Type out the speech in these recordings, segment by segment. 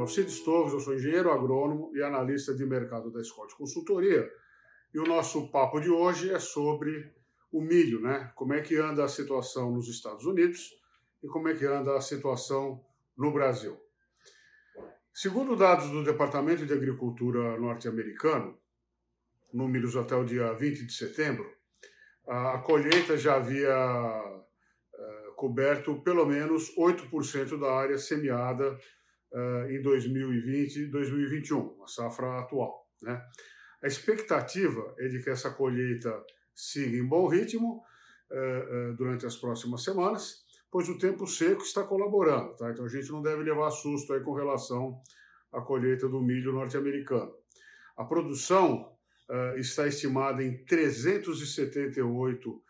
é Alcides Torres, eu sou engenheiro agrônomo e analista de mercado da Scott Consultoria. E o nosso papo de hoje é sobre o milho, né? Como é que anda a situação nos Estados Unidos e como é que anda a situação no Brasil. Segundo dados do Departamento de Agricultura norte-americano, números até o dia 20 de setembro, a colheita já havia uh, coberto pelo menos 8% da área semeada uh, em 2020 e 2021, a safra atual. Né? A expectativa é de que essa colheita siga em bom ritmo uh, durante as próximas semanas, pois o tempo seco está colaborando. Tá? Então a gente não deve levar susto aí com relação à colheita do milho norte-americano. A produção uh, está estimada em 378 uh,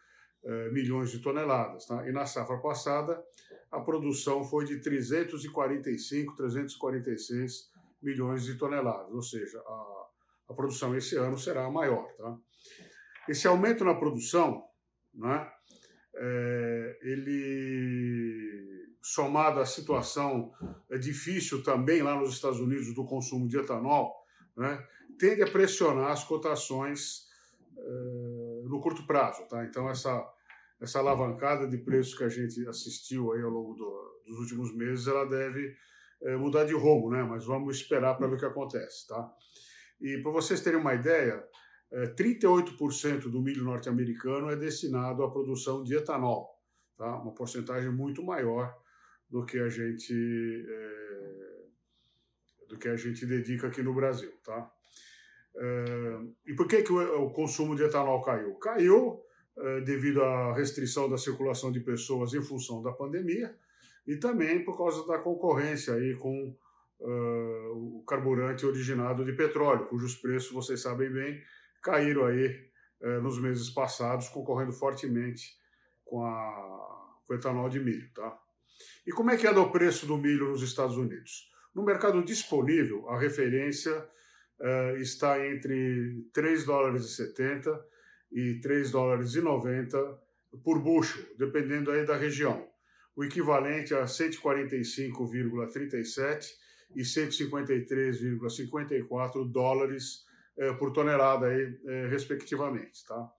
eh, milhões de toneladas. Tá? E na safra passada, a produção foi de 345, 346 milhões de toneladas, ou seja, a, a produção esse ano será maior. Tá? Esse aumento na produção, né, é, ele somado à situação é difícil também lá nos Estados Unidos do consumo de etanol, né, tende a pressionar as cotações uh, no curto prazo. Tá? Então, essa, essa alavancada de preços que a gente assistiu aí ao longo do, dos últimos meses, ela deve uh, mudar de rumo, né? mas vamos esperar para ver o que acontece. Tá? E para vocês terem uma ideia, 38% eh, do milho norte-americano é destinado à produção de etanol, tá? uma porcentagem muito maior do que a gente é, do que a gente dedica aqui no Brasil, tá? É, e por que, que o, o, consumo de etanol caiu? Caiu é, devido à restrição da circulação de pessoas em função da pandemia e também por causa da concorrência aí com o carburante originado de petróleo, cujos preços, vocês sabem bem, caíram aí nos meses passados, concorrendo fortemente com, a, com o etanol de milho, tá? E como é que anda o preço do milho nos Estados Unidos? No mercado disponível, a referência uh, está entre 3 dólares e 70 e 3 dólares e 90 por bucho, dependendo aí da região. O equivalente a 145,37 e 153,54 dólares uh, por tonelada aí, uh, respectivamente, tá?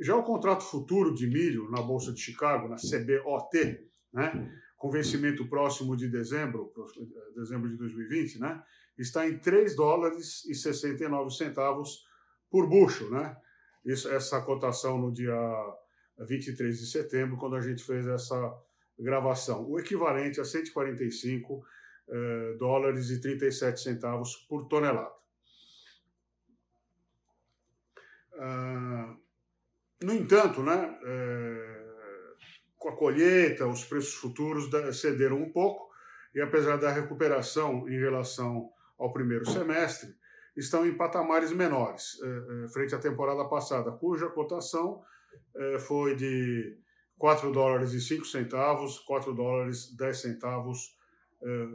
já o contrato futuro de milho na Bolsa de Chicago, na CBOT, né, com vencimento próximo de dezembro, dezembro de 2020, né, está em 3 dólares e 69 centavos por bucho. Né? Isso, essa cotação no dia 23 de setembro, quando a gente fez essa gravação. O equivalente a 145 eh, dólares e 37 centavos por tonelada. Uh, no entanto, né, eh, com a colheita, os preços futuros cederam um pouco e, apesar da recuperação em relação ao primeiro semestre, estão em patamares menores eh, eh, frente à temporada passada, cuja cotação eh, foi de 4 dólares e 5 centavos, 4 dólares 10 centavos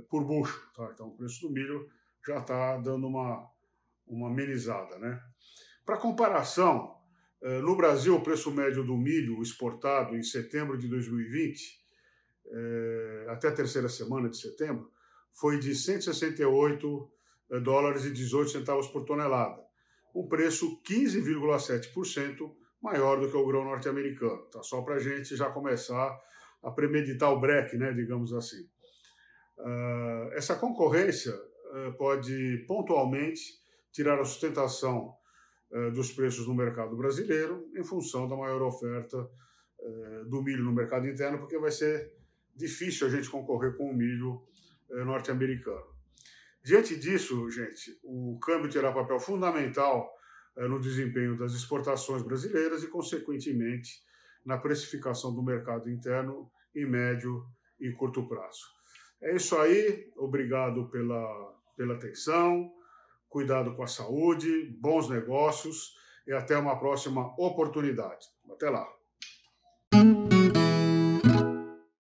por bucho. Tá? Então, o preço do milho já está dando uma, uma amenizada. Né? Para comparação, no Brasil, o preço médio do milho exportado em setembro de 2020, eh, até a terceira semana de setembro, foi de 168 eh, dólares e 18 centavos por tonelada, um preço 15,7% maior do que o grão norte-americano. Tá? Só para a gente já começar a premeditar o break, né, digamos assim. essa concorrência pode pontualmente tirar a sustentação eh, dos preços no mercado brasileiro, em função da maior oferta eh, do milho no mercado interno, porque vai ser difícil a gente concorrer com o milho eh, norte-americano. Diante disso, gente, o câmbio terá papel fundamental no desempenho das exportações brasileiras e, consequentemente, na precificação do mercado interno em médio e curto prazo. É isso aí, obrigado pela, pela atenção cuidado com a saúde, bons negócios e até uma próxima oportunidade. Até lá.